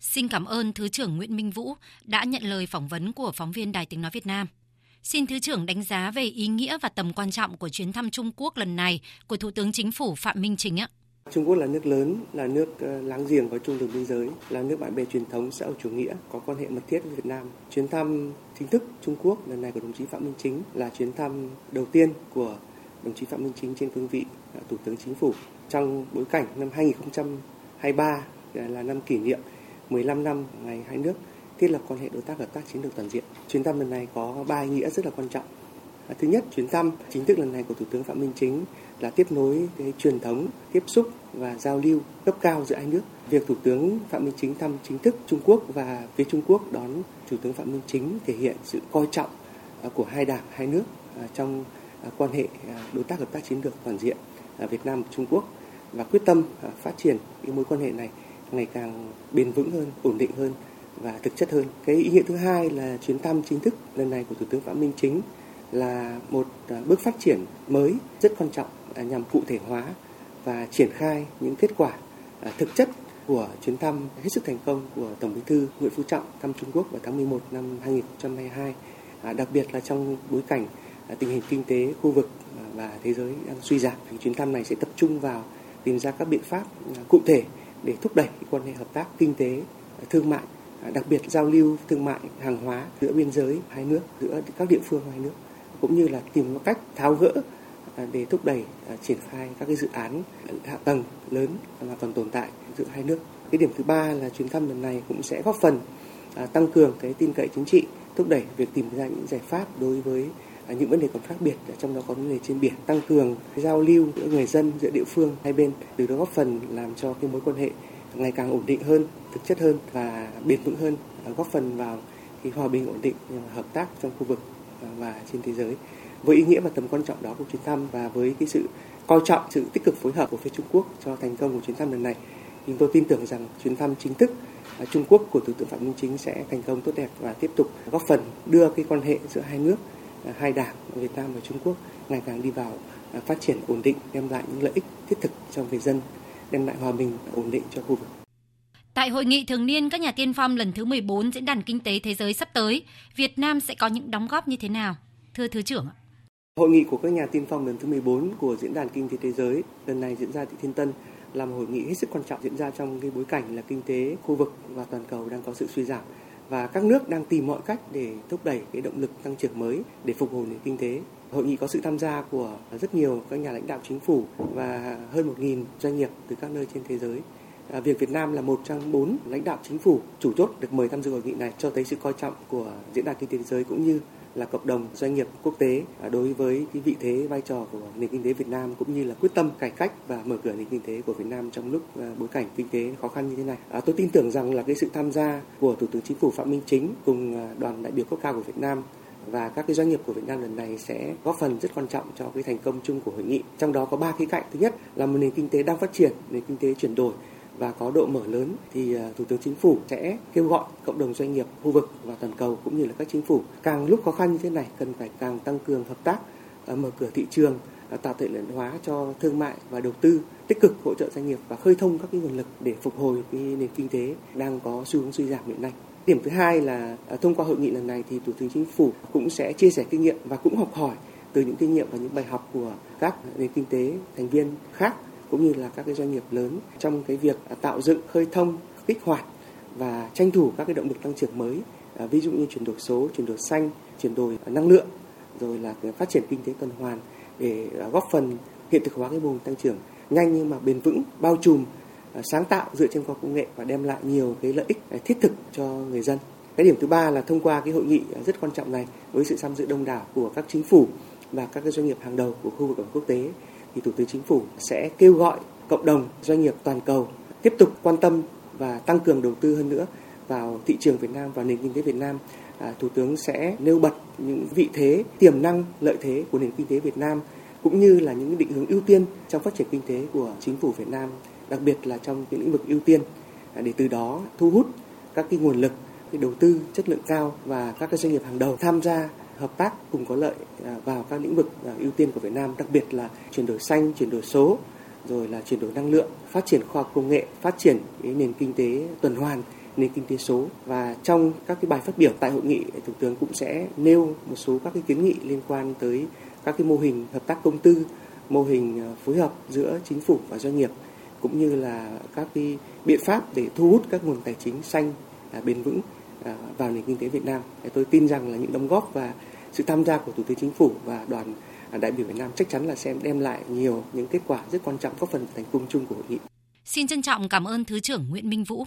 Xin cảm ơn Thứ trưởng Nguyễn Minh Vũ đã nhận lời phỏng vấn của phóng viên Đài Tiếng Nói Việt Nam. Xin Thứ trưởng đánh giá về ý nghĩa và tầm quan trọng của chuyến thăm Trung Quốc lần này của Thủ tướng Chính phủ Phạm Minh Chính ạ. Trung Quốc là nước lớn, là nước ờ, láng giềng có chung đường biên giới, là nước bạn bè truyền thống xã hội chủ nghĩa, có quan hệ mật thiết với Việt Nam. Chuyến thăm chính thức Trung Quốc lần này của đồng chí Phạm Minh Chính là chuyến thăm đầu tiên của đồng chí Phạm Minh Chính trên cương vị ờ, Thủ tướng Chính phủ trong bối cảnh năm 2023 ờ, là năm kỷ niệm 15 năm ngày hai nước thiết lập quan hệ đối tác hợp tác chiến lược toàn diện. Chuyến thăm lần này có ba ý nghĩa rất là quan trọng. À, thứ nhất, chuyến thăm chính thức lần này của Thủ tướng Phạm Minh Chính là tiếp nối cái truyền thống tiếp xúc và giao lưu cấp cao giữa hai nước. Việc Thủ tướng Phạm Minh Chính thăm chính thức Trung Quốc và phía Trung Quốc đón Thủ tướng Phạm Minh Chính thể hiện sự coi trọng à, của hai đảng, hai nước à, trong quan hệ đối tác hợp tác chiến lược toàn diện Việt Nam Trung Quốc và quyết tâm phát triển cái mối quan hệ này ngày càng bền vững hơn, ổn định hơn và thực chất hơn. Cái ý nghĩa thứ hai là chuyến thăm chính thức lần này của Thủ tướng Phạm Minh Chính là một à, bước phát triển mới rất quan trọng à, nhằm cụ thể hóa và triển khai những kết quả à, thực chất của chuyến thăm hết sức thành công của Tổng Bí thư Nguyễn Phú Trọng thăm Trung Quốc vào tháng 11 năm 2022, à, đặc biệt là trong bối cảnh à, tình hình kinh tế khu vực và thế giới đang suy giảm. Thì chuyến thăm này sẽ tập trung vào tìm ra các biện pháp cụ thể để thúc đẩy quan hệ hợp tác kinh tế, à, thương mại, à, đặc biệt giao lưu thương mại hàng hóa giữa biên giới hai nước, giữa các địa phương hai nước, cũng như là tìm cách tháo gỡ à, để thúc đẩy triển khai các cái dự án hạ tầng lớn mà còn tồn tại giữa hai nước. Cái điểm thứ ba là chuyến thăm lần này cũng sẽ góp phần tăng cường cái tin cậy chính trị, thúc đẩy việc tìm ra những giải pháp đối với À, những vấn đề còn khác biệt à, trong đó có vấn đề trên biển tăng cường giao lưu giữa người dân giữa địa phương hai bên. Từ đó góp phần làm cho cái mối quan hệ ngày càng ổn định hơn thực chất hơn và bền vững hơn à, góp phần vào cái hòa bình ổn định hợp tác trong khu vực và trên thế giới. Với ý nghĩa và tầm quan trọng đó của chuyến thăm và với cái sự coi trọng sự tích cực phối hợp của phía Trung Quốc cho thành công của chuyến thăm lần này chúng tôi tin tưởng rằng chuyến thăm chính thức Trung Quốc của Thủ tướng Phạm Minh Chính sẽ thành công tốt đẹp và tiếp tục góp phần đưa cái quan hệ giữa hai nước, hai đảng Việt Nam và Trung Quốc ngày càng đi vào phát triển ổn định, đem lại những lợi ích thiết thực cho người dân, đem lại hòa bình ổn định cho khu vực. Tại hội nghị thường niên các nhà tiên phong lần thứ 14 Diễn đàn Kinh tế Thế giới sắp tới, Việt Nam sẽ có những đóng góp như thế nào? Thưa Thứ trưởng ạ. Hội nghị của các nhà tiên phong lần thứ 14 của Diễn đàn Kinh tế Thế giới lần này diễn ra tại Thiên Tân là một hội nghị hết sức quan trọng diễn ra trong cái bối cảnh là kinh tế khu vực và toàn cầu đang có sự suy giảm và các nước đang tìm mọi cách để thúc đẩy cái động lực tăng trưởng mới để phục hồi nền kinh tế. Hội nghị có sự tham gia của rất nhiều các nhà lãnh đạo chính phủ và hơn 1.000 doanh nghiệp từ các nơi trên thế giới. À, việc Việt Nam là một trong bốn lãnh đạo chính phủ chủ chốt được mời tham dự hội nghị này cho thấy sự coi trọng của diễn đàn kinh tế thế giới cũng như là cộng đồng doanh nghiệp quốc tế à, đối với cái vị thế vai trò của nền kinh tế Việt Nam cũng như là quyết tâm cải cách và mở cửa nền kinh tế của Việt Nam trong lúc à, bối cảnh kinh tế khó khăn như thế này. À, tôi tin tưởng rằng là cái sự tham gia của Thủ tướng Chính phủ Phạm Minh Chính cùng à, đoàn đại biểu cấp cao của Việt Nam và các cái doanh nghiệp của Việt Nam lần này sẽ góp phần rất quan trọng cho cái thành công chung của hội nghị. Trong đó có ba khía cạnh. Thứ nhất là một nền kinh tế đang phát triển, nền kinh tế chuyển đổi và có độ mở lớn thì à, Thủ tướng Chính phủ sẽ kêu gọi cộng đồng doanh nghiệp khu vực và toàn cầu cũng như là các chính phủ càng lúc khó khăn như thế này cần phải càng tăng cường hợp tác à, mở cửa thị trường à, tạo thuận lợi hóa cho thương mại và đầu tư, tích cực hỗ trợ doanh nghiệp và khơi thông các cái nguồn lực để phục hồi cái nền kinh tế đang có xu hướng suy giảm hiện nay. Điểm thứ hai là thông qua hội nghị lần này thì Thủ tướng Chính phủ cũng sẽ chia sẻ kinh nghiệm và cũng học hỏi từ những kinh nghiệm và những bài học của các nền kinh tế thành viên khác cũng như là các cái doanh nghiệp lớn trong cái việc tạo dựng, khơi thông, kích hoạt và tranh thủ các cái động lực tăng trưởng mới. À, ví dụ như chuyển đổi số, chuyển đổi xanh, chuyển đổi năng lượng, rồi là phát triển kinh tế tuần hoàn để à, góp phần hiện thực hóa cái mô hình tăng trưởng nhanh nhưng mà bền vững, bao trùm à, sáng tạo dựa trên khoa công nghệ và đem lại nhiều cái lợi ích thiết thực cho người dân. Cái điểm thứ ba là thông qua cái hội nghị rất quan trọng này với sự tham dự đông đảo của các chính phủ và các cái doanh nghiệp hàng đầu của khu vực và quốc tế thì Thủ tướng Chính phủ sẽ kêu gọi cộng đồng doanh nghiệp toàn cầu tiếp tục quan tâm và tăng cường đầu tư hơn nữa vào thị trường Việt Nam và nền kinh tế Việt Nam. À, Thủ tướng sẽ nêu bật những vị thế, tiềm năng, lợi thế của nền kinh tế Việt Nam cũng như là những định hướng ưu tiên trong phát triển kinh tế của chính phủ Việt Nam, đặc biệt là trong những lĩnh vực ưu tiên à, để từ đó thu hút các cái nguồn lực, cái đầu tư chất lượng cao và các cái doanh nghiệp hàng đầu tham gia hợp tác cùng có lợi à, vào các lĩnh vực à, ưu tiên của Việt Nam, đặc biệt là chuyển đổi xanh, chuyển đổi số, rồi là chuyển đổi năng lượng, phát triển khoa học công nghệ, phát triển cái nền kinh tế tuần hoàn nền kinh tế số. Và trong các cái bài phát biểu tại hội nghị thủ tướng cũng sẽ nêu một số các cái kiến nghị liên quan tới các cái mô hình hợp tác công tư mô hình à, phối hợp giữa chính phủ và doanh nghiệp cũng như là các cái biện pháp để thu hút các nguồn tài chính xanh bền vững. À, vào nền kinh tế Việt Nam. Tôi tin rằng là những đóng góp và sự tham gia của Thủ tướng Chính phủ và đoàn à, đại biểu Việt Nam chắc chắn là sẽ đem lại nhiều những kết quả rất quan trọng, góp phần thành công chung của hội nghị. Xin trân trọng cảm ơn Thứ trưởng Nguyễn Minh Vũ.